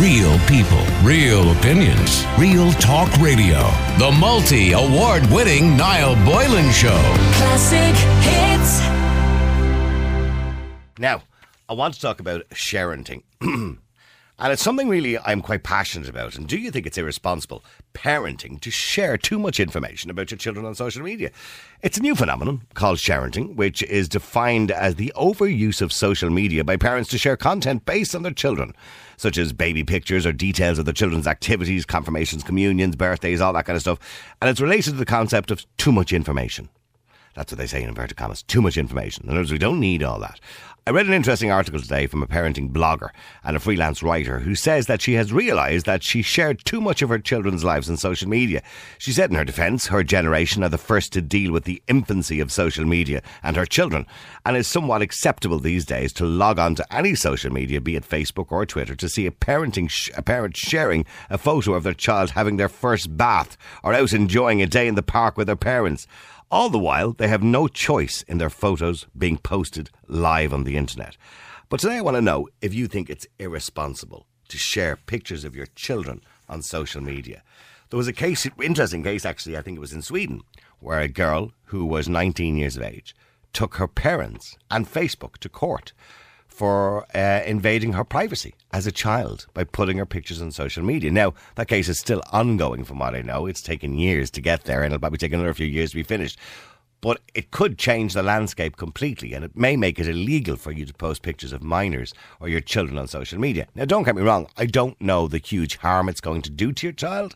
Real people, real opinions, real talk radio. The multi award winning Niall Boylan Show. Classic hits. Now, I want to talk about sharenting. and it's something really I'm quite passionate about. And do you think it's irresponsible parenting to share too much information about your children on social media? It's a new phenomenon called sharenting, which is defined as the overuse of social media by parents to share content based on their children, such as baby pictures or details of the children's activities, confirmations, communions, birthdays, all that kind of stuff. And it's related to the concept of too much information. That's what they say in inverted commas. Too much information. In other words, we don't need all that. I read an interesting article today from a parenting blogger and a freelance writer who says that she has realised that she shared too much of her children's lives on social media. She said in her defence, her generation are the first to deal with the infancy of social media and her children, and it's somewhat acceptable these days to log on to any social media, be it Facebook or Twitter, to see a parenting sh- a parent sharing a photo of their child having their first bath or out enjoying a day in the park with their parents. All the while, they have no choice in their photos being posted live on the internet. But today I want to know if you think it's irresponsible to share pictures of your children on social media. There was a case, interesting case actually, I think it was in Sweden, where a girl who was 19 years of age took her parents and Facebook to court for uh, invading her privacy as a child by putting her pictures on social media. Now, that case is still ongoing from what I know. It's taken years to get there and it'll probably take another few years to be finished. But it could change the landscape completely and it may make it illegal for you to post pictures of minors or your children on social media. Now, don't get me wrong, I don't know the huge harm it's going to do to your child.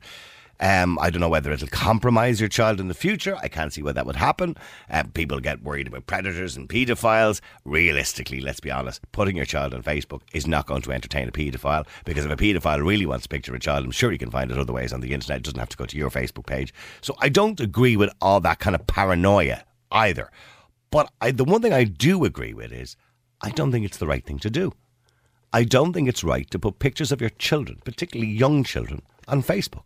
Um, I don't know whether it'll compromise your child in the future. I can't see why that would happen. Uh, people get worried about predators and paedophiles. Realistically, let's be honest, putting your child on Facebook is not going to entertain a paedophile because if a paedophile really wants a picture of a child, I'm sure he can find it other ways on the internet. It doesn't have to go to your Facebook page. So I don't agree with all that kind of paranoia either. But I, the one thing I do agree with is I don't think it's the right thing to do. I don't think it's right to put pictures of your children, particularly young children, on Facebook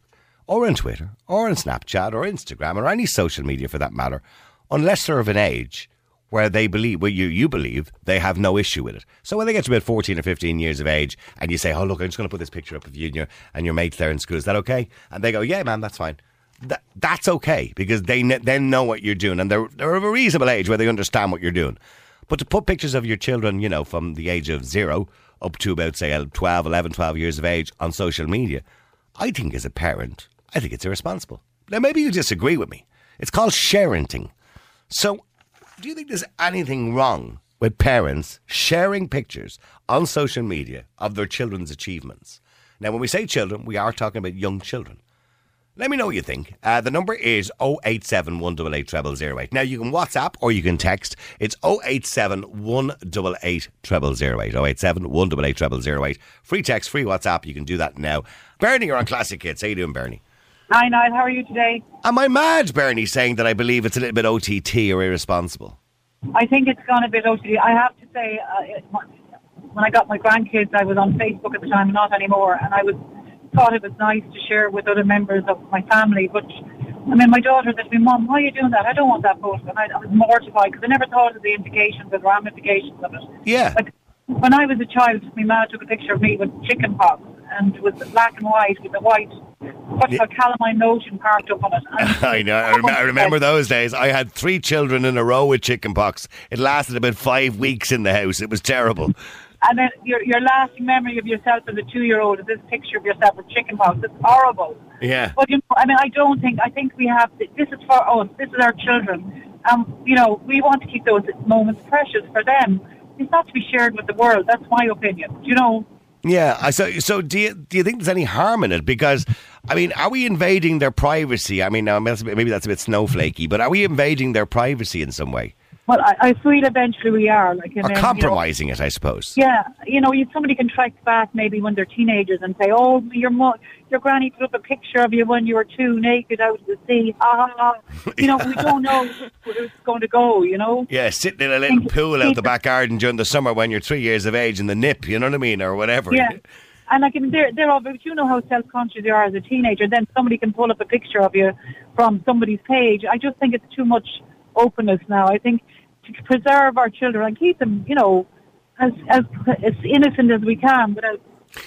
or on Twitter or on Snapchat or Instagram or any social media for that matter, unless they're of an age where they believe, where you, you believe they have no issue with it. So when they get to about 14 or 15 years of age and you say, oh, look, I'm just going to put this picture up of you and your, and your mates there in school, is that okay? And they go, yeah, man, that's fine. That, that's okay because they then know what you're doing and they're, they're of a reasonable age where they understand what you're doing. But to put pictures of your children, you know, from the age of zero up to about, say, 12, 11, 12 years of age on social media, I think as a parent, I think it's irresponsible. Now, maybe you disagree with me. It's called sharenting. So, do you think there's anything wrong with parents sharing pictures on social media of their children's achievements? Now, when we say children, we are talking about young children. Let me know what you think. Uh, the number is 087 188 0008. Now, you can WhatsApp or you can text. It's 087 188 0008. 087 188 0008. Free text, free WhatsApp. You can do that now. Bernie, you're on Classic Hits. How you doing, Bernie? Hi, Niall. How are you today? Am I mad, Bernie, saying that I believe it's a little bit OTT or irresponsible? I think it's gone a bit OTT. I have to say, uh, it, when I got my grandkids, I was on Facebook at the time, not anymore, and I was thought it was nice to share with other members of my family. But I mean, my daughter said to me, "Mom, why are you doing that? I don't want that photo." And I, I was mortified because I never thought of the implications and ramifications of it. Yeah. Like when I was a child, my mum took a picture of me with chicken pox and with the black and white with the white what's Yeah. calamine lotion carved up on it. I know. I, rem- I remember those days. I had three children in a row with chickenpox. It lasted about five weeks in the house. It was terrible. And then your your lasting memory of yourself as a two year old is this picture of yourself with chicken pox. It's horrible. Yeah. But you know, I mean, I don't think. I think we have. This is for us. This is our children. Um, you know, we want to keep those moments precious for them. It's not to be shared with the world. That's my opinion. You know. Yeah. I- So, so do you do you think there's any harm in it? Because, I mean, are we invading their privacy? I mean, maybe that's a bit snowflakey, but are we invading their privacy in some way Well, I, I feel eventually we are like, and or then, you know, compromising it? I suppose. Yeah, you know, you, somebody can track back maybe when they're teenagers and say, "Oh, your mo- your granny put up a picture of you when you were two, naked out at the sea." Ah, you know, we don't know where it's going to go. You know, Yeah, sitting in a little Think- pool out the back garden during the summer when you're three years of age in the nip, you know what I mean, or whatever. yeah. And like, I mean, they're they're all, but you know how self conscious you are as a teenager. Then somebody can pull up a picture of you from somebody's page. I just think it's too much openness now. I think to preserve our children and keep them, you know, as as as innocent as we can without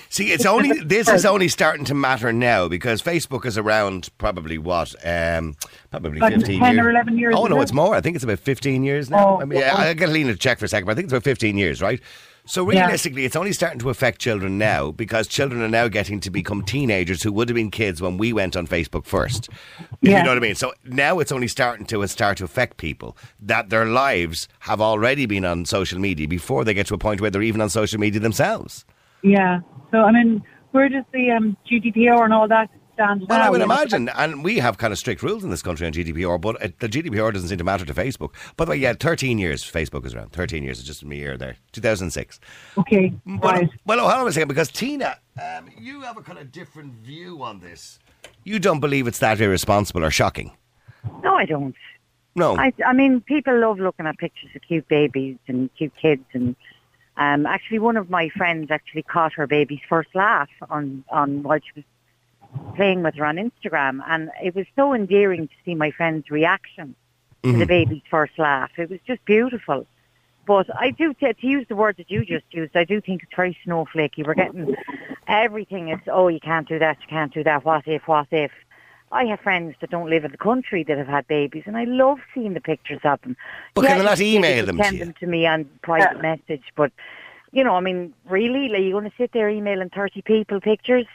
See, it's only this is only starting to matter now because Facebook is around probably what, um, probably Like fifteen 10 years. or 11 years, Oh no, it? it's more. I think it's about fifteen years now. Oh, I mean, yeah, oh. I get Lena to check for a second, but I think it's about fifteen years, right? So Yeah. realistically, it's only starting to affect children now because children are now getting to become teenagers who would have been kids when we went on Facebook first. Yeah. You know what I mean? So now it's only starting to start to affect people that their lives have already been on social media before they get to a point where they're even on social media themselves. Yeah. So I mean, where does the um, GDPR and all that stand Well, now? I would imagine, and we have kind of strict rules in this country on GDPR, but uh, the GDPR doesn't seem to matter to Facebook. By the way, yeah, 13 years Facebook is around. 13 years, it's just a year there. 2006. Okay. But, Right. Well, hold on a second, because Tina, um, you have a kind of different view on this. You don't believe it's that irresponsible or shocking. No, I don't. No. I, I mean, people love looking at pictures of cute babies and cute kids, and um, actually, one of my friends actually caught her baby's first laugh on on while she was playing with her on Instagram, and it was so endearing to see my friend's reaction to the baby's first laugh. It was just beautiful. But I do, to, to use the word that you just used, I do think it's very snowflakey. We're getting everything is, oh, you can't do that, you can't do that, what if, what if. I have friends that don't live in the country that have had babies, and I love seeing the pictures of them. But can Yeah, they not email them to Send you? them to me on private message, but you know, I mean, really, like, you going to sit there emailing thirty people pictures?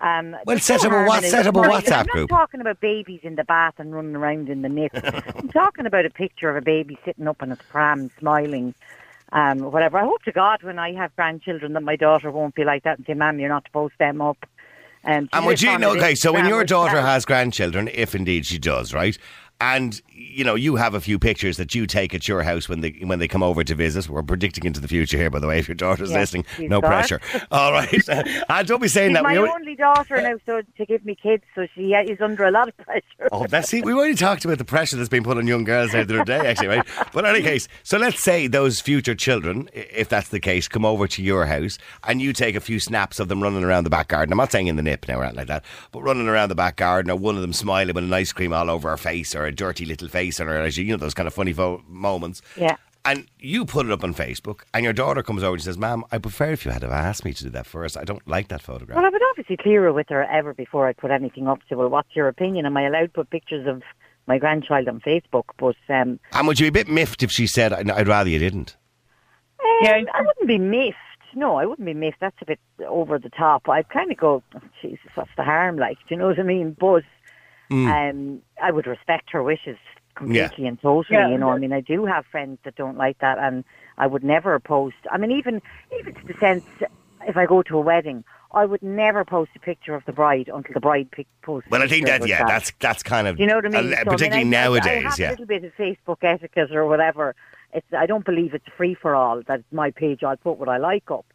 Um, Well, there's set no up a harm what- in it. set up a I'm not talking about babies in the bath and running around in the nip. I'm talking about a picture of a baby sitting up in its pram, smiling, um, whatever. I hope to God when I have grandchildren that my daughter won't be like that and say, "Ma'am, you're not to post them up." Um, And would you know? Okay, so when your daughter has grandchildren, if indeed she does, right? And you know, you have a few pictures that you take at your house when they when they come over to visit. We're predicting into the future here, by the way. If your daughter's Yeah, listening, no pressure. All right, uh, don't be saying She's that. my We only- daughter now, so to give me kids, so she is under a lot of pressure. Oh, that's see, we already talked about the pressure that's been put on young girls the other day, actually, right? But in any case, so let's say those future children, if that's the case, come over to your house and you take a few snaps of them running around the back garden. I'm not saying in the nip now or anything like that, but running around the back garden, or one of them smiling with an ice cream all over her face, or a dirty little face on her, as you, you know, those kind of funny fo- moments. Yeah. And you put it up on Facebook, and your daughter comes over and says, "Ma'am, I prefer if you had have asked me to do that first. I don't like that photograph." Well, I would obviously clear it with her ever before I put anything up. So, well, what's your opinion? Am I allowed to put pictures of my grandchild on Facebook? But um, and would you be a bit miffed if she said, "I'd I'd rather you didn't"? Yeah. um, I wouldn't be miffed. No, I wouldn't be miffed. That's a bit over the top. I'd kind of go, oh, Jesus, what's the harm? Like, do you know what I mean? But um, I would respect her wishes completely and totally. Yeah. You know, I mean, I do have friends that don't like that, and I would never post. I mean, even even to the sense, if I go to a wedding, I would never post a picture of the bride until the bride pic- posts. Well, I think that yeah, herself. that's that's kind of Do you know what I mean? uh, So, I mean, particularly I- I- nowadays. I have yeah, a little bit of Facebook etiquette or whatever. It's I don't believe it's free for all. That my page. I'll put what I like up.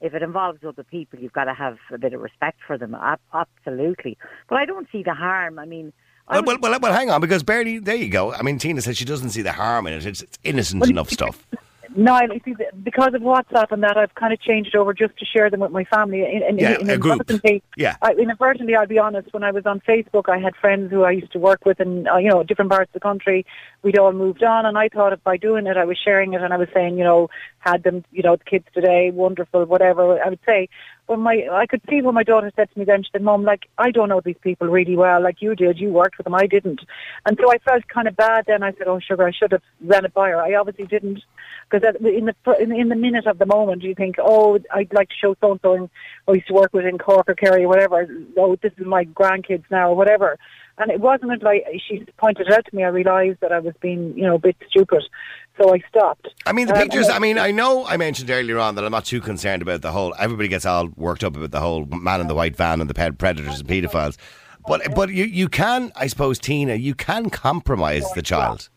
If it involves other people, you've got to have a bit of respect for them. Absolutely. But I don't see the harm. I mean, I well, well, well, well, hang on, because Bernie, there you go. I mean, Tina says she doesn't see the harm in it. It's, it's innocent enough stuff. No, I see, because of WhatsApp and that, I've kind of changed over just to share them with my family. In, in, Yeah, in, a group. Yeah. I, inadvertently, I'll be honest. When I was on Facebook, I had friends who I used to work with in uh, you know different parts of the country. We'd all moved on, and I thought if by doing it, I was sharing it, and I was saying, you know, had them, you know, the kids today, wonderful, whatever. I would say. When my, I could see when my daughter said to me then, she said, Mom, like I don't know these people really well, like you did. You worked with them, I didn't." And so I felt kind of bad. Then I said, "Oh, sugar, I should have ran it by her. I obviously didn't." Because in the in, the minute of the moment, you think, "Oh, I'd like to show so and so, I used to work with in Cork or Kerry or whatever. Oh, this is my grandkids now or whatever." And it wasn't like she pointed it out to me, I realised that I was being, you know, a bit stupid. So I stopped. I mean, the Um, pictures. I mean, I know I mentioned earlier on that I'm not too concerned about the whole. Everybody gets all worked up about the whole man in the white van and the ped- predators and paedophiles. But but you you can, I suppose, Tina, you can compromise the child.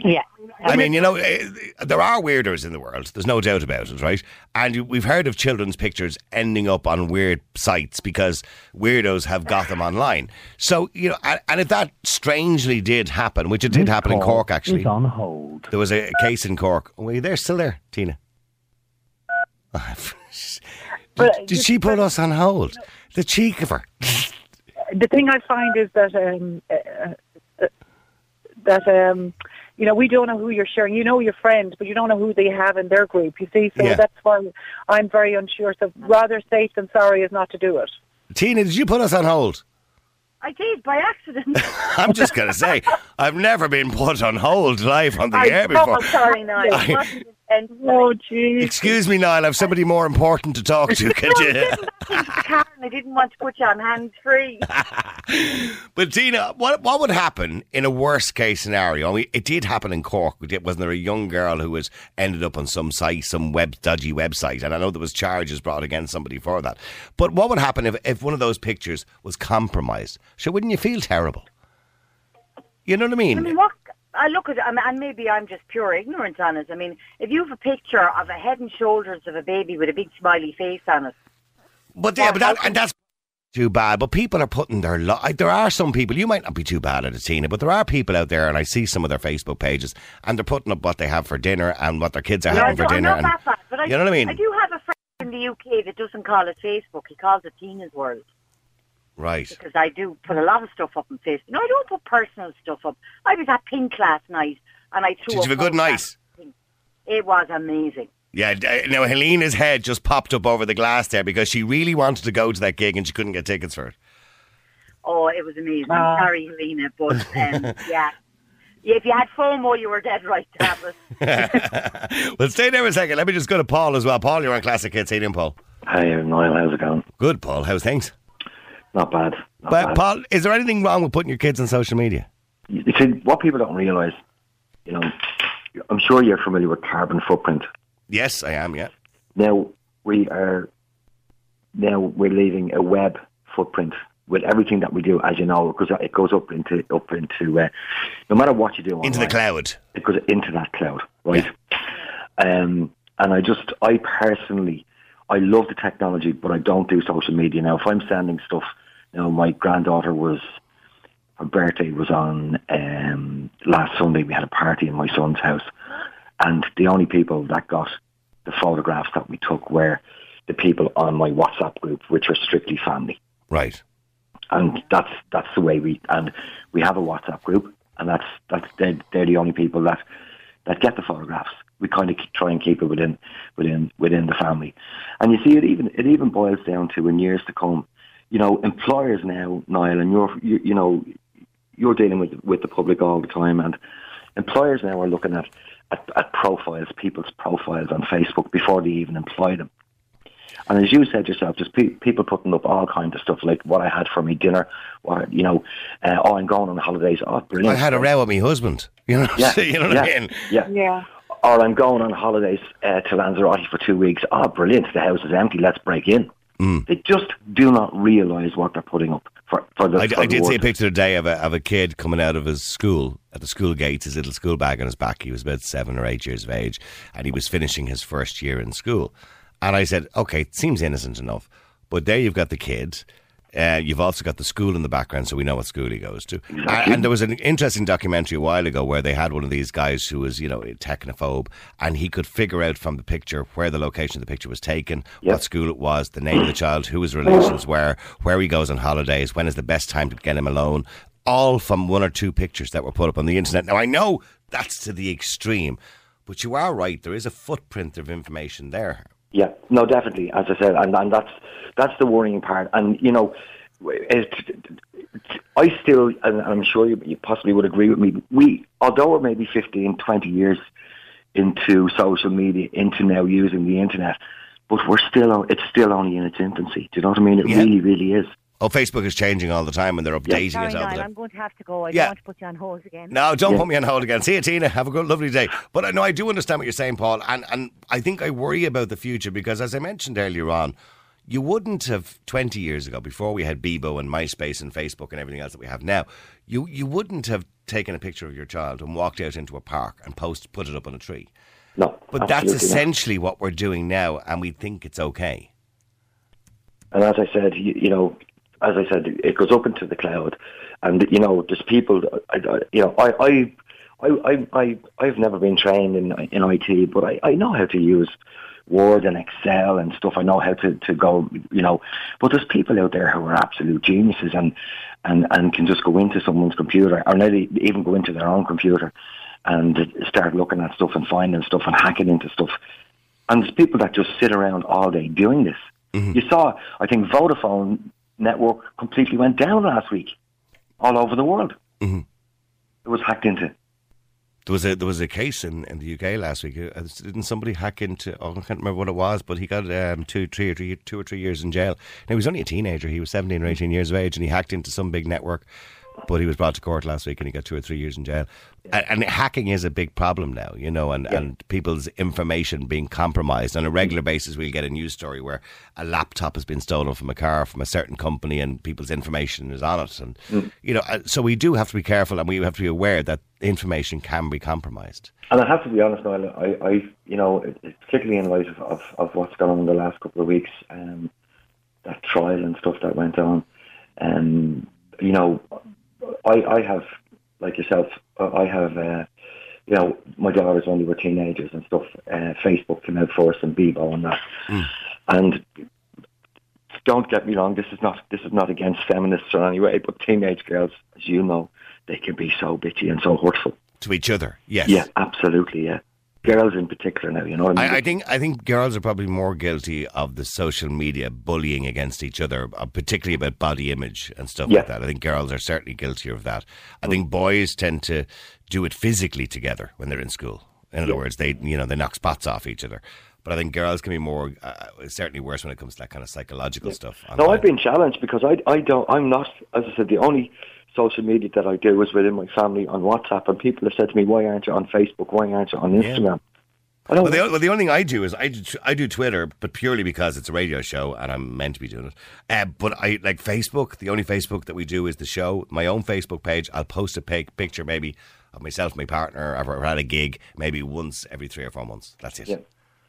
Yeah. I mean, you know, eh, there are weirdos in the world. There's no doubt about it, right? And we've heard of children's pictures ending up on weird sites because weirdos have got them online. So, you know, and, and if that strangely did happen, which it did happen in Cork, actually. Is on hold. There was a case in Cork. Were you there? Still there, Tina? did, But- did she put us on hold? The cheek of her. the thing I find is that um, uh, uh, that um, you know, we don't know who you're sharing. You know your friend, but you don't know who they have in their group. You see, so Yeah. that's why I'm very unsure. So rather safe than sorry is not to do it. Tina, did you put us on hold? I did by accident. I'm just going to say, I've never been put on hold live on the air oh, before. sorry, no. It I- wasn't. Oh, jeez. Excuse me, Niall, I've somebody more important to talk to. Could No, I you? didn't Karen, I didn't want to put you on hands free. But Tina, what what would happen in a worst case scenario? I mean, it did happen in Cork. Wasn't there a young girl who was ended up on some site, some web dodgy website, and I know there was charges brought against somebody for that. But what would happen if, if one of those pictures was compromised? Sure, wouldn't you feel terrible? You know what I mean? I mean, what? I look at, I mean, and maybe I'm just pure ignorance on it. I mean, if you have a picture of a head and shoulders of a baby with a big smiley face on it, But yeah, but that, and that's too bad. But people are putting their lo- there are some people. You might not be too bad at it, Tina, but there are people out there, and I see some of their Facebook pages, and they're putting up what they have for dinner and what their kids are Yeah, having for don't- I'm dinner. not and, that bad, but I, you know what I mean? I do have a friend in the UK that doesn't call it Facebook. He calls it Tina's World right. because I do put a lot of stuff up on Facebook. No, I don't put personal stuff up. I was at Pink last night, and I threw Did you have a good night? It was amazing. Yeah, d- now Helena's head just popped up over the glass there because she really wanted to go to that gig and she couldn't get tickets for it. Oh, it was amazing. Ah. Sorry, Helena, but um, yeah. Yeah, If you had FOMO, you were dead right to have it. well, stay there a second. Let me just go to Paul as well. Paul, you're on Classic Hits. How you Paul? Hi, Niall. How's it going? Good, Paul. How's things? Not bad. Not But bad. Paul, is there anything wrong with putting your kids on social media? You see, what people don't realise, you know, I'm sure you're familiar with carbon footprint. Yes, I am. Yeah. Now we are, now we're leaving a web footprint with everything that we do, as you know, because it goes up into up into uh, no matter what you do Into the cloud. it goes into that cloud, right? Um, and I just, I personally, I love the technology, but I don't do social media now. If I'm sending stuff, you know, my granddaughter was, her birthday was on um, last Sunday. We had a party in my son's house, and the only people that got the photographs that we took were the people on my WhatsApp group, which are strictly family Right. and that's that's the way we and we have a WhatsApp group, and that's that's they're, they're the only people that that get the photographs. We kind of try and keep it within within within the family, and you see it even it even boils down to in years to come. You know, employers now, Niall, and you're you, you know you're dealing with with the public all the time, and employers now are looking at, at, at profiles, people's profiles on Facebook before they even employ them. And as you said yourself, just pe- people putting up all kinds of stuff like what I had for me dinner, or you know, uh, oh, I'm going on holidays. Oh, brilliant! I brilliant! had a row with my husband. You know, Yeah, you know what yeah, I mean? Yeah, Yeah. or I'm going on holidays uh, to Lanzarote for two weeks. Oh, brilliant! The house is empty. Let's break in. Mm. They just do not realise what they're putting up for for the. I, for I the did see a picture today of a, of a kid coming out of his school at the school gates, his little school bag on his back. He was about seven or eight years of age, and he was finishing his first year in school. And I said, okay, it seems innocent enough, but there you've got the kid. Uh, you've also got the school in the background, so we know what school he goes to. And, and there was an interesting documentary a while ago where they had one of these guys who was, you know, a technophobe, and he could figure out from the picture where the location of the picture was taken, Yep. what school it was, the name of the child, who his relations were, where he goes on holidays, when is the best time to get him alone, all from one or two pictures that were put up on the internet. Now, I know that's to the extreme, but you are right. There is a footprint of information there. Yeah, no, definitely. As I said, and, and that's that's the worrying part. And you know, it, I still, and I'm sure you, you possibly would agree with me. We, although we're maybe 15, 20 years into social media, into now using the internet, but we're still, it's still only in its infancy. Do you know what I mean? It Yeah. really, really is. Oh, Facebook is changing all the time and they're updating Sorry, it all the Niall, time. I'm going to have to go. I Yeah. don't want to put you on hold again. No, don't Yeah. put me on hold again. See you, Tina. Have a good, lovely day. But uh, I know I do understand what you're saying, Paul, and and I think I worry about the future because, as I mentioned earlier on, you wouldn't have 20 years ago, before we had Bebo and MySpace and Facebook and everything else that we have now, you you wouldn't have taken a picture of your child and walked out into a park and post put it up on a tree. No, But that's absolutely not. essentially what we're doing now, and we think it's okay. And as I said, you, you know, as I said, it goes up into the cloud, and you know, there's people. I, I, you know, I, I, I, I, I've never been trained in in IT, but I, I know how to use Word and Excel and stuff. I know how to, to go, you know. But there's people out there who are absolute geniuses and and and can just go into someone's computer or maybe even go into their own computer and start looking at stuff and finding stuff and hacking into stuff. And there's people that just sit around all day doing this. Mm-hmm. You saw, I think, Vodafone network completely went down last week, all over the world. Mm-hmm. It was hacked into. There was a there was a case in, in the UK last week. Uh, Didn't somebody hack into? Oh, I can't remember what it was, but he got um, two, three, or three, two or three years in jail. Now he was only a teenager. He was seventeen or eighteen years of age, and he hacked into some big network. But he was brought to court last week, and he got two or three years in jail. And, and hacking is a big problem now, you know, and, and people's information being compromised on a regular basis. We'll get a news story where a laptop has been stolen from a car from a certain company, and people's information is on it. And you know, uh, so we do have to be careful, and we have to be aware that information can be compromised. And I have to be honest, Noel, I, I you know, particularly in light of, of, of what's gone on in the last couple of weeks, um, that trial and stuff that went on, um, you know, I, I have, like yourself, uh, I have, uh, you know, my daughters when they were teenagers and stuff, uh, Facebook came out for us and Bebo and that. And don't get me wrong, this is not this is not against feminists or any way, but teenage girls, as you know, they can be so bitchy and so hurtful. To each other, yes. Yeah, absolutely. Yeah, girls in particular. Now, you know what I mean. I, I think I think girls are probably more guilty of the social media bullying against each other, uh, particularly about body image and stuff Yeah. like that. I think girls are certainly guiltier of that. I think boys tend to do it physically together when they're in school. In other words, they you know they knock spots off each other. But I think girls can be more uh, certainly worse when it comes to that kind of psychological stuff. no. I've been challenged because I, I don't, I'm not, as I said, the only social media that I do is within my family on WhatsApp, and people have said to me, "Why aren't you on Facebook? Why aren't you on Instagram?" I don't. Well the, well, the only thing I do is I do, I do Twitter, but purely because it's a radio show and I'm meant to be doing it. Uh, but I like Facebook. The only Facebook that we do is the show. My own Facebook page. I'll post a pic, picture maybe of myself, my partner, I've had a gig, maybe once every three or four months. That's it. Yeah.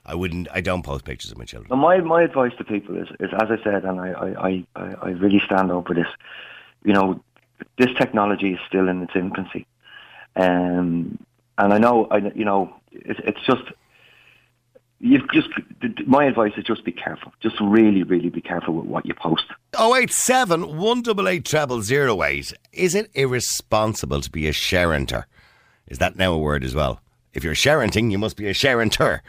I wouldn't. I don't post pictures of my children. And my my advice to people is, is as I said, and I, I, I I really stand up for this. You know, this technology is still in its infancy, um, and I know, I you know, it, it's just. You've just my advice is just be careful. Just really, really be careful with what you post. 087 188 treble zero eight. Is it irresponsible to be a sharenter? Is that now a word as well? If you're sharenting, you must be a sharenter.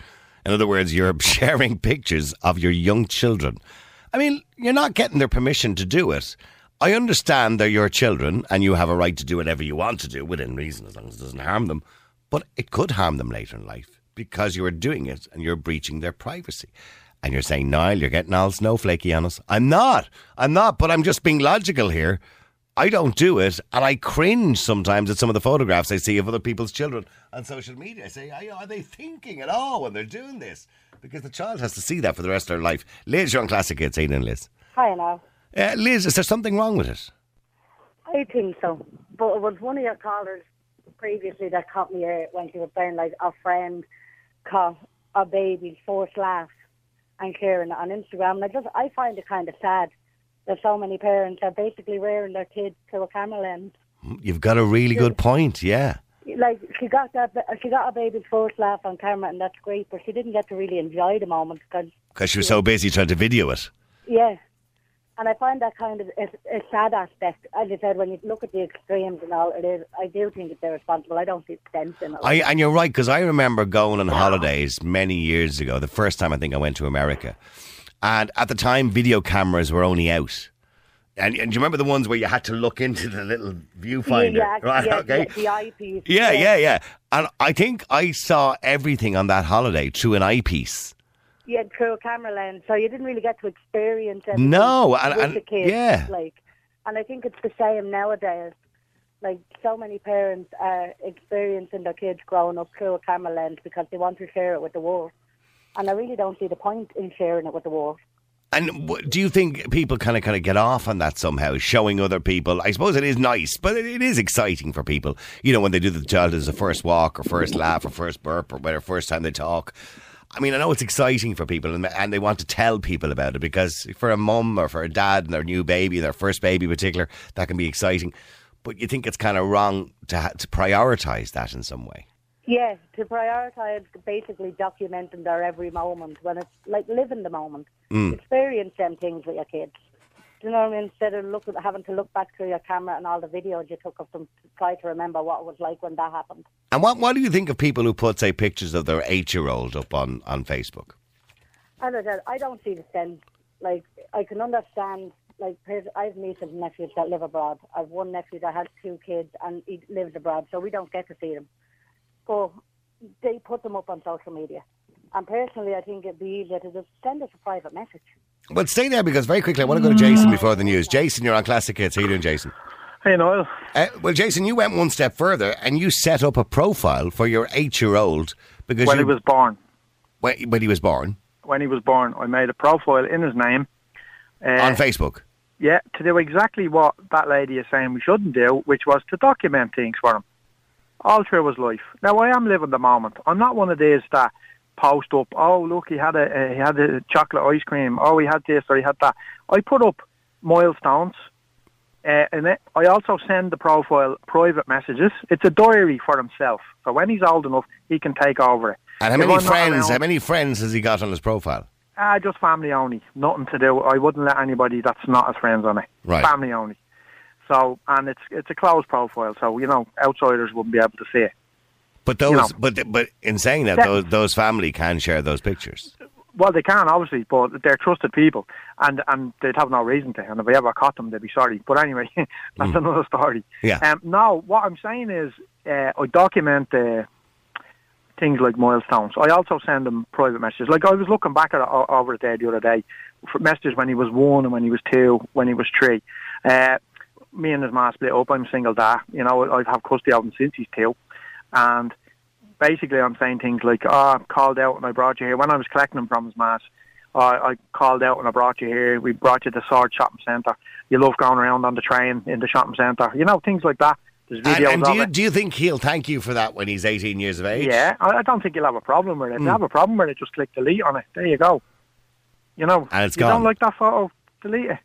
In other words, you're sharing pictures of your young children. I mean, you're not getting their permission to do it. I understand they're your children and you have a right to do whatever you want to do within reason as long as it doesn't harm them. But it could harm them later in life because you are doing it and you're breaching their privacy. And you're saying, Niall, you're getting all snowflakey on us. I'm not. I'm not, but I'm just being logical here. I don't do it, and I cringe sometimes at some of the photographs I see of other people's children on social media. I say, "Are- they thinking at all when they're doing this? Because the child has to see that for the rest of their life. Liz, you're on Classic Hits, Aidan and Liz. Hi now. Uh, Liz, is there something wrong with it? I think so. But it was one of your callers previously that caught me out when she was saying like a friend caught a baby's first laugh and sharing it on Instagram. And I just I find it kind of sad that so many parents are basically rearing their kids to a camera lens. You've got a really good point, yeah. Like she got that, she got a baby's first laugh on camera, and that's great. But she didn't get to really enjoy the moment because Because she was so busy trying to video it. Yeah. And I find that kind of a, a sad aspect. As I said, when you look at the extremes and all, it is. I do think it's irresponsible. I don't see sense in it. I, and you're right, because I remember going on holidays many years ago, the first time I think I went to America. And at the time, video cameras were only out. And, and do you remember the ones where you had to look into the little viewfinder? yeah, right, yeah, okay. the, the eyepiece. Yeah, yeah, yeah. And I think I saw everything on that holiday through an eyepiece. Yeah, through a camera lens, so you didn't really get to experience everything No, and- and- the kids. yeah. like, and I think it's the same nowadays. Like so many parents are experiencing their kids growing up through a camera lens because they want to share it with the world, and I really don't see the point in sharing it with the world. And do you think people kind of kind of get off on that somehow, showing other people? I suppose it is nice, but it, it is exciting for people. You know, when they do the child as a first walk or first laugh or first burp or whatever, first time they talk. I mean, I know it's exciting for people, and, and they want to tell people about it because for a mum or for a dad and their new baby, their first baby in particular, that can be exciting. But you think it's kind of wrong to ha- to prioritise that in some way. Yeah, to prioritise basically documenting their every moment when it's like living the moment. Mm. Experience them things with your kids. Do you know what I mean? Instead of look, having to look back through your camera and all the videos you took of them to try to remember what it was like when that happened. And what what do you think of people who put say pictures of their eight year old up on on Facebook? I said, I don't see the sense. Like, I can understand, like, I have nieces and nephews that live abroad. I've one nephew that has two kids and he lives abroad, so we don't get to see them. But they put them up on social media. And personally, I think it'd be easier to just send us a private message. Well, stay there because very quickly I want to go to Jason before the news. Jason, you're on Classic Hits. How you doing, Jason? Hey, Noel. Uh, well, Jason, you went one step further and you set up a profile for your eight-year-old because When you, he was born, when, when he was born when he was born, I made a profile in his name. Uh, on Facebook. Yeah, to do exactly what that lady is saying we shouldn't do, which was to document things for him all through his life. Now I am living the moment. I'm not one of these that post up. Oh, look, he had a uh, he had a chocolate ice cream. Oh, he had this or he had that. I put up milestones. Uh, and I also send the profile private messages. It's a diary for himself. So when he's old enough, he can take over it. And how many friends? How many friends has he got on his profile? Ah, just family only. Nothing to do. I wouldn't let anybody that's not his friends on it. Right. Family only. So, and it's it's a closed profile, so you know outsiders wouldn't be able to see it. But those, You know. but but in saying that, those those family can share those pictures. Well, they can obviously, but they're trusted people, and and they'd have no reason to. And if I ever caught them, they'd be sorry. But anyway, that's another story. Yeah. Um, no, what I'm saying is, uh, I document uh, things like milestones. I also send them private messages. Like I was looking back at over it there the other day, for messages when he was one and when he was two, when he was three. Uh, me and his ma split up. I'm single dad. You know, I've had custody of him since he's two, and basically I'm saying things like, "Oh, I called out and I brought you here." When I was collecting him from his ma's, oh, I called out and I brought you here. We brought you to the Swords Shopping Centre. You love going around on the train in the shopping centre. You know, things like that. There's And, videos and do of you it. do you think he'll thank you for that when he's eighteen years of age? Yeah, I, I don't think you'll have a problem with it. If you have a problem with it, just click delete on it. There you go. You know, And it's you gone. don't like that photo, delete it.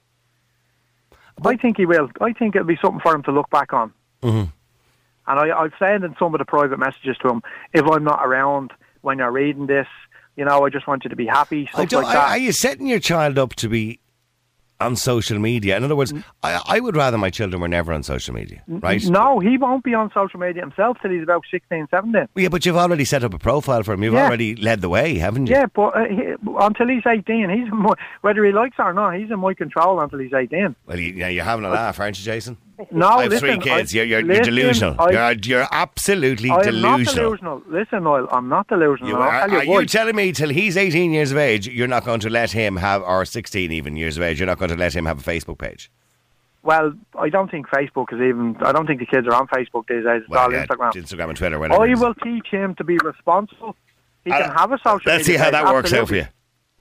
I think he will. I think it'll be something for him to look back on. Mhm. And I, I've said in some of the private messages to him, if I'm not around when you're reading this, you know, I just want you to be happy, stuff like that. are you setting your child up to be on social media? In other words, I, I would rather my children were never on social media, right? No, he won't be on social media himself till he's about 16, 17. Yeah, but you've already set up a profile for him. You've Yeah. already led the way, haven't you? Yeah, but uh, he, until he's 18, he's in my, whether he likes it or not, he's in my control until he's 18. Well, you, yeah, you're having a laugh, aren't you, Jason? No, I have listen, three kids. I- you're, you're, you're delusional. I, you're, you're absolutely I am delusional. not delusional. Listen, Noel, I'm not delusional. You are, tell are you you telling me till he's 18 years of age, you're not going to let him have, or 16 even years of age, you're not going to let him have a Facebook page? well, I don't think Facebook is even. I don't think the kids are on Facebook these days. It's Well, all yeah, Instagram. Instagram and Twitter, whatever. I will teach him to be responsible. He Uh, can have a social. Let's see how page, that works out for you.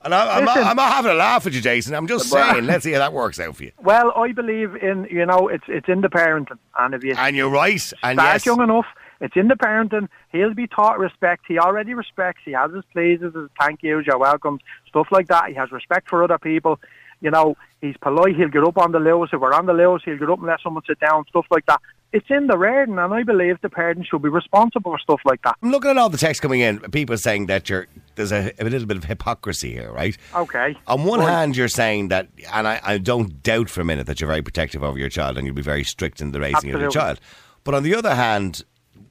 And I, I'm, not, I'm not having a laugh at you, Jason. I'm just Well- saying, let's see how that works out for you. Well, I believe in you know it's it's in the parenting, and if you And you're right. And start yes, young enough, it's in the parenting. He'll be taught respect. He already respects. He has his pleases, his thank yous, you're welcome, stuff like that. He has respect for other people. You know, he's polite. He'll get up on the lows. If we're on the lows, he'll get up and let someone sit down, stuff like that. It's in the rearing, and I believe the parents should be responsible for stuff like that. I'm looking at all the text coming in. People saying that you're there's a, a little bit of hypocrisy here, right? Okay. On one Right. hand, you're saying that, and I, I don't doubt for a minute that you're very protective over your child and you'll be very strict in the raising of your child. But on the other hand,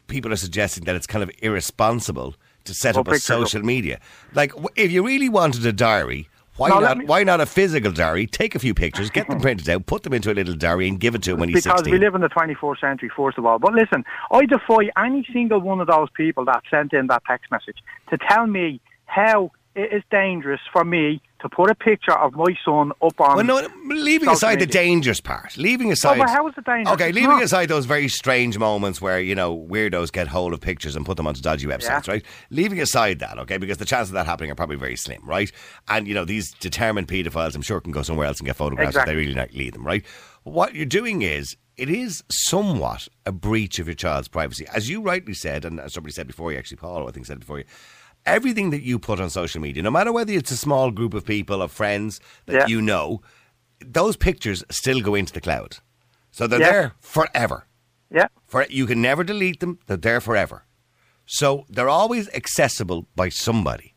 people are suggesting that it's kind of irresponsible to set Well, up a pictures up. social media. Like, if you really wanted a diary, why No, let not? me- Why not a physical diary? Take a few pictures, get them printed out, put them into a little diary, and give it to him when he's because 16. we live in the 24th century, first of all. But listen, I defy any single one of those people that sent in that text message to tell me how it is dangerous for me to put a picture of my son up on. Well, no, leaving aside the dangerous part, leaving aside. but how is it dangerous? Okay, leaving not. aside those very strange moments where you know weirdos get hold of pictures and put them onto dodgy websites, Yeah. right? Leaving aside that, okay, because the chances of that happening are probably very slim, right? And you know these determined paedophiles, I'm sure, can go somewhere else and get photographs Exactly. if they really leave them, right? What you're doing is. It is somewhat a breach of your child's privacy. As you rightly said, and as somebody said before you, actually, Paul, I think said it before you, everything that you put on social media, no matter whether it's a small group of people, of friends that Yeah. you know, those pictures still go into the cloud. So they're Yeah. there forever. Yeah. For you can never delete them. They're there forever. So they're always accessible by somebody.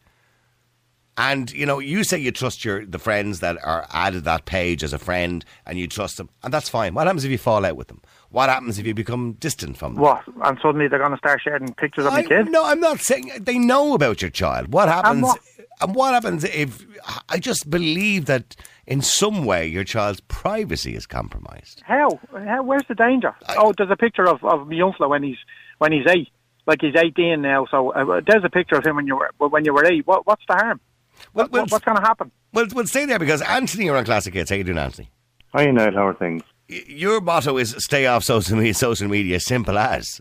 And you know, you say you trust your the friends that are added that page as a friend, and you trust them, and that's fine. What happens if you fall out with them? What happens if you become distant from them? What? And suddenly they're going to start sharing pictures of I, the kid? No, I'm not saying they know about your child. What happens? what- and what happens if I just believe that in some way your child's privacy is compromised? How? How? Where's the danger? oh, there's a picture of of my uncle when he's when he's eight. Like he's 18 now, so uh, there's a picture of him when you were when you were eight. What, what's the harm? Well, What, what's going to happen? Well, we'll stay there because Anthony, you're on Classic Hits. How you doing, Anthony? Hi, Niall. How are things? Your motto is stay off social media. Social media, simple as.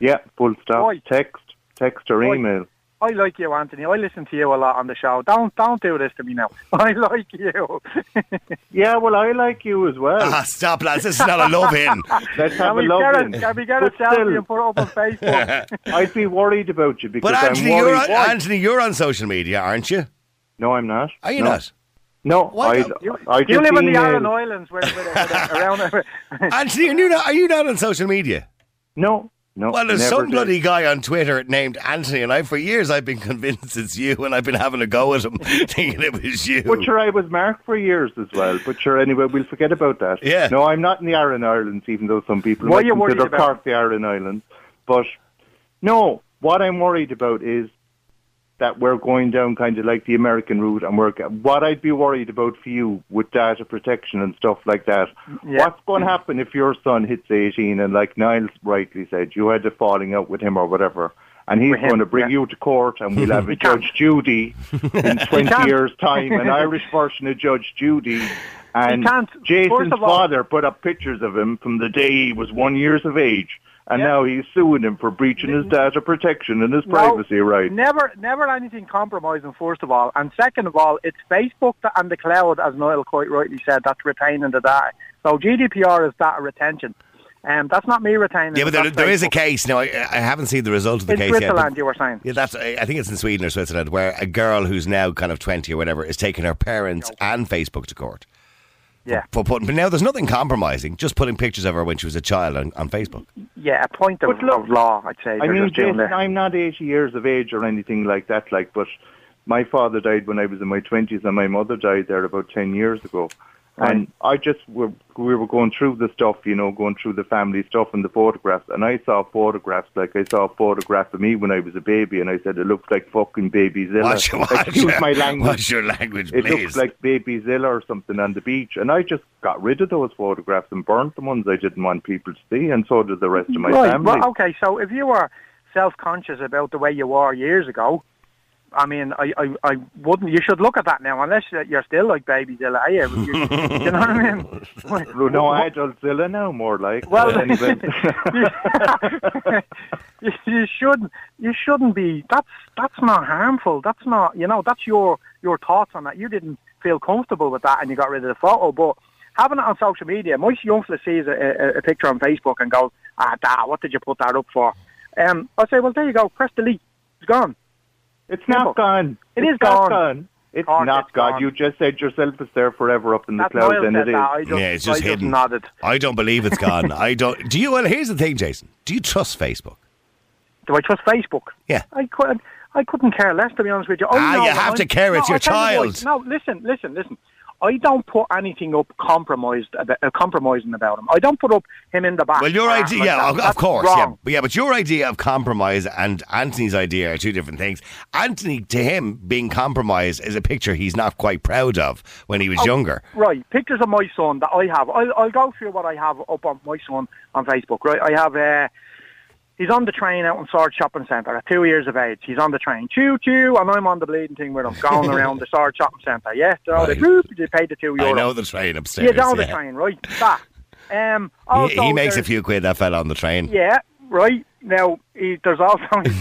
Yeah, full stop. Oi. Text, text or Oi. email. I like you, Anthony. I listen to you a lot on the show. Don't don't do this to me now. I like you. Yeah, well, I like you as well. Ah, stop, lads. This is not a love in. Let's have can a we love in. can we get a But selfie still, and put it up on Facebook? I'd be worried about you because But Anthony, I'm you're on, Anthony, you're on social media, aren't you? No, I'm not. Are you no. not? No, Why I, not? you I you live in the email- Aran uh, Islands, where, where, where, around. Anthony, are you not? Are you not on social media? No, no. Well, there's some did. bloody guy on Twitter named Anthony, and I, for years, I've been convinced it's you, and I've been having a go at him, thinking it was you. But sure, I was Mark for years as well. But sure, anyway, we'll forget about that. Yeah. No, I'm not in the Aran Islands, even though some people What are might you worried consider about? Cork the Aran Islands. But no, what I'm worried about is that we're going down kind of like the American route, and we're what I'd be worried about for you with data protection and stuff like that. Yeah. What's going to happen if your son hits 18 and, like Niall's rightly said, you had a falling out with him or whatever? And he's him, going to bring yeah. you to court, and we'll have a Judge Judy in 20 years' time, an Irish version of Judge Judy. And. Jason's all- father put up pictures of him from the day he was one years of age, and Yeah. now he's suing him for breaching his data protection and his No, privacy rights. Never, never anything compromising. First of all, and second of all, it's Facebook and the cloud, as Niall quite rightly said, that's retaining the data. So GDPR is data retention, and that's not me retaining. yeah, but there, there is a case now. I, I haven't seen the result of the in case yet. Switzerland. You were saying. Yeah, that's. I I think it's in Sweden or Switzerland, where a girl who's now kind of twenty or whatever is taking her parents and Facebook to court. Yeah, For putting, but now there's nothing compromising. Just putting pictures of her when she was a child on, on Facebook. yeah, a point of, look, of law, I'd say. I mean, Jason. I'm not 80 years of age or anything like that, like, but my father died when I was in my 20s and my mother died there about 10 years ago. And I just, were, we were going through the stuff, you know, going through the family stuff and the photographs, and I saw photographs, like I saw a photograph of me when I was a baby, and I said, it looks like fucking Baby Zilla. Watch, watch, Excuse my language. Watch your language, It please. looks like Baby Zilla or something on the beach, and I just got rid of those photographs and burnt the ones I didn't want people to see, and so did the rest of my right. family. Well, okay. So if you were self-conscious about the way you were years ago, I mean, I, I, I wouldn't. You should look at that now, unless you're still like baby Zilla. You? you, know what I mean? Well, no, adult Zilla now, more like. Well, you, you shouldn't. You shouldn't be. That's that's not harmful. That's not. You know, that's your your thoughts on that. You didn't feel comfortable with that, and you got rid of the photo. But having it on social media, most young fella sees a, a, a picture on Facebook and goes, "Ah, da, what did you put that up for?" Um, I say, "Well, there you go. Press delete. It's gone." It's not gone. It it's is not gone. It's Cork, not it's gone. gone. You just said yourself it's there forever up in the That clouds, and it is. that. Just, yeah, it's just I hidden. nodded. I don't believe it's gone. I don't. Do you? Well, here's the thing, Jason. Do you trust Facebook? Do I trust Facebook? Yeah. I could. I couldn't care less, to be honest with you. I Ah, know you have I'm- to care, it's No, your I'll tell you child. what. No, listen, listen, listen. I don't put anything up compromised about, uh, compromising about him. I don't put up him in the back. Well, your ah, idea, like yeah, that. of, course, yeah, wrong. but yeah, but your idea of compromise and Anthony's idea are two different things. Anthony, to him, being compromised is a picture he's not quite proud of when he was Oh, younger. Right, pictures of my son that I have. I'll, I'll go through what I have up on my son on Facebook. Right, I have. Uh, he's on the train out in Swords Shopping Centre at two years of age. He's on the train, choo choo, and I'm on the bleeding thing with him, going around the Swords Shopping Centre. Yeah, you know, they, Right. boop, they paid the two I euro. know the train upstairs. You know the train, right? That. Um, He, also, he makes a few quid, that fella on the train. Yeah, right. Now, he, there's also, he,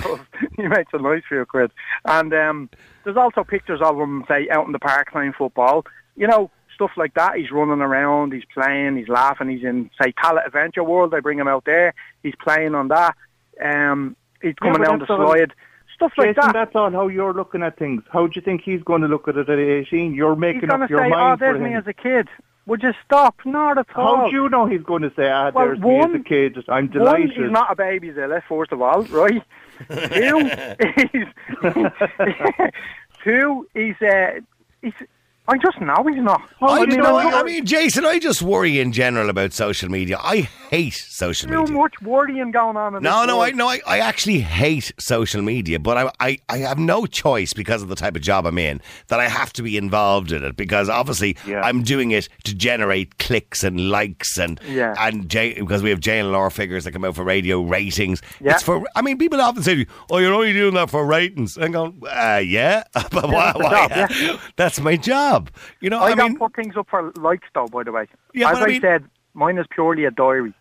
he makes a nice few quid. And um, there's also pictures of him, say, out in the park playing football. You know, stuff like that. He's running around, he's playing, he's laughing. He's in, say, Tallaght Adventure World. They bring him out there. He's playing on that. Um, he's coming but down the slide. Stuff like Jason, that. that's all how you're looking at things. How do you think he's going to look at it at 18? You're He's making going to up your say, oh, mind for there's him. me as a kid. Would you stop? Not at all. How do you know he's going to say, ah, Well, there's me as a kid, I'm delighted. One, delighted. he's not a baby Zilla, first of all, right? Two, he's, Who is uh, he's I just know he's not. I, mean, know, I mean, Jason, I just worry in general about social media. I hate social too media. much worrying going on. In No, this no, I world. no, I, I actually hate social media, but I, I, I have no choice because of the type of job I'm in that I have to be involved in it because obviously Yeah. I'm doing it to generate clicks and likes and Yeah. and J, because we have JNLR figures that come out for radio ratings. Yeah. It's for I mean people often say to me, "Oh, you're only doing that for ratings." I'm going, uh, "Yeah, but why? why? job, That's my job." You know, I, I, don't mean, put things up for likes though. By the way, Yeah, as I mean- said, mine is purely a diary.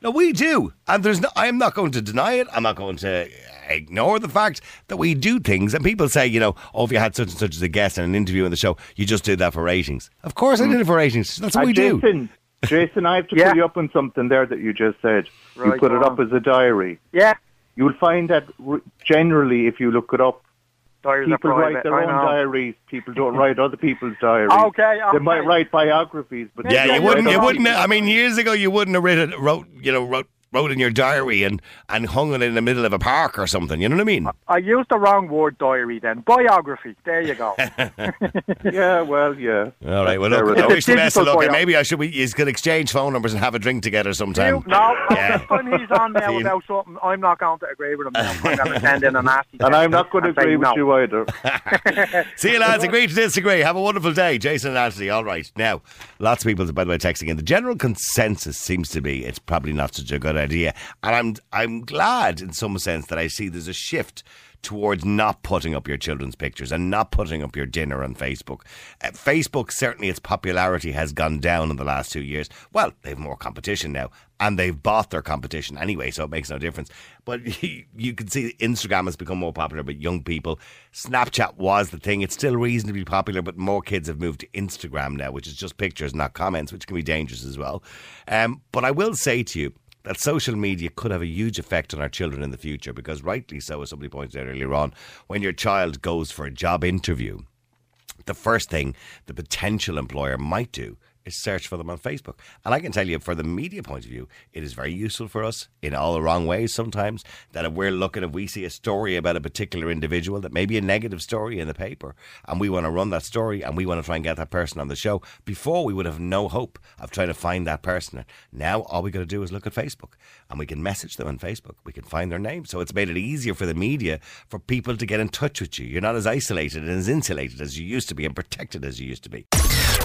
No, we do, and there's no. I'm not going to deny it. I'm not going to ignore the fact that we do things. And people say, you know, oh, if you had such and such as a guest and an interview in the show, you just did that for ratings. Of course, I did it for ratings. That's what Uh, we do. Jason, Jason, I have to Yeah. pull you up on something there that you just said. you put it up as a diary. Yeah, You will find that generally, if you look it up, diaries are people private. write their I own know. diaries. People don't write other people's diaries. Okay, They might write biographies, but Yeah, they you wouldn't. write You wouldn't. people's- I mean, years ago, you wouldn't have written, wrote, you know, wrote, wrote in your diary and and hung it in the middle of a park or something. You know what I mean? I used the wrong word, diary. Then biography. There you go. Yeah, well, yeah. All right. Well, look, enough. I wish the best of luck. and Maybe I should. We you could exchange phone numbers and have a drink together sometime. You- no, no, Yeah. next time he's on now See- about something, I'm not going to agree with him. Now. I'm going to send in a nasty. And I'm not going to agree with no. you either. See you lads, agree to disagree. Have a wonderful day. Jason and Anthony, all right. Now, lots of people, by the way, texting in. The general consensus seems to be it's probably not such a good idea. And I'm I'm glad in some sense that I see there's a shift towards not putting up your children's pictures and not putting up your dinner on Facebook. Uh, Facebook, certainly its popularity has gone down in the last two years. Well, they've more competition now and they've bought their competition anyway, so it makes no difference. But you, you can see Instagram has become more popular with young people. Snapchat was the thing. It's still reasonably popular, but more kids have moved to Instagram now, which is just pictures, not comments, which can be dangerous as well. Um, but I will say to you, that social media could have a huge effect on our children in the future because, rightly so, as somebody pointed out earlier on, when your child goes for a job interview, the first thing the potential employer might do is search for them on Facebook. And I can tell you, for the media point of view, it is very useful for us in all the wrong ways sometimes. That if we're looking, if we see a story about a particular individual that may be a negative story in the paper, and we want to run that story and we want to try and get that person on the show, before we would have no hope of trying to find that person. Now, all we got to do is look at Facebook and we can message them on Facebook. We can find their name. So it's made it easier for the media for people to get in touch with you. You're not as isolated and as insulated as you used to be and protected as you used to be.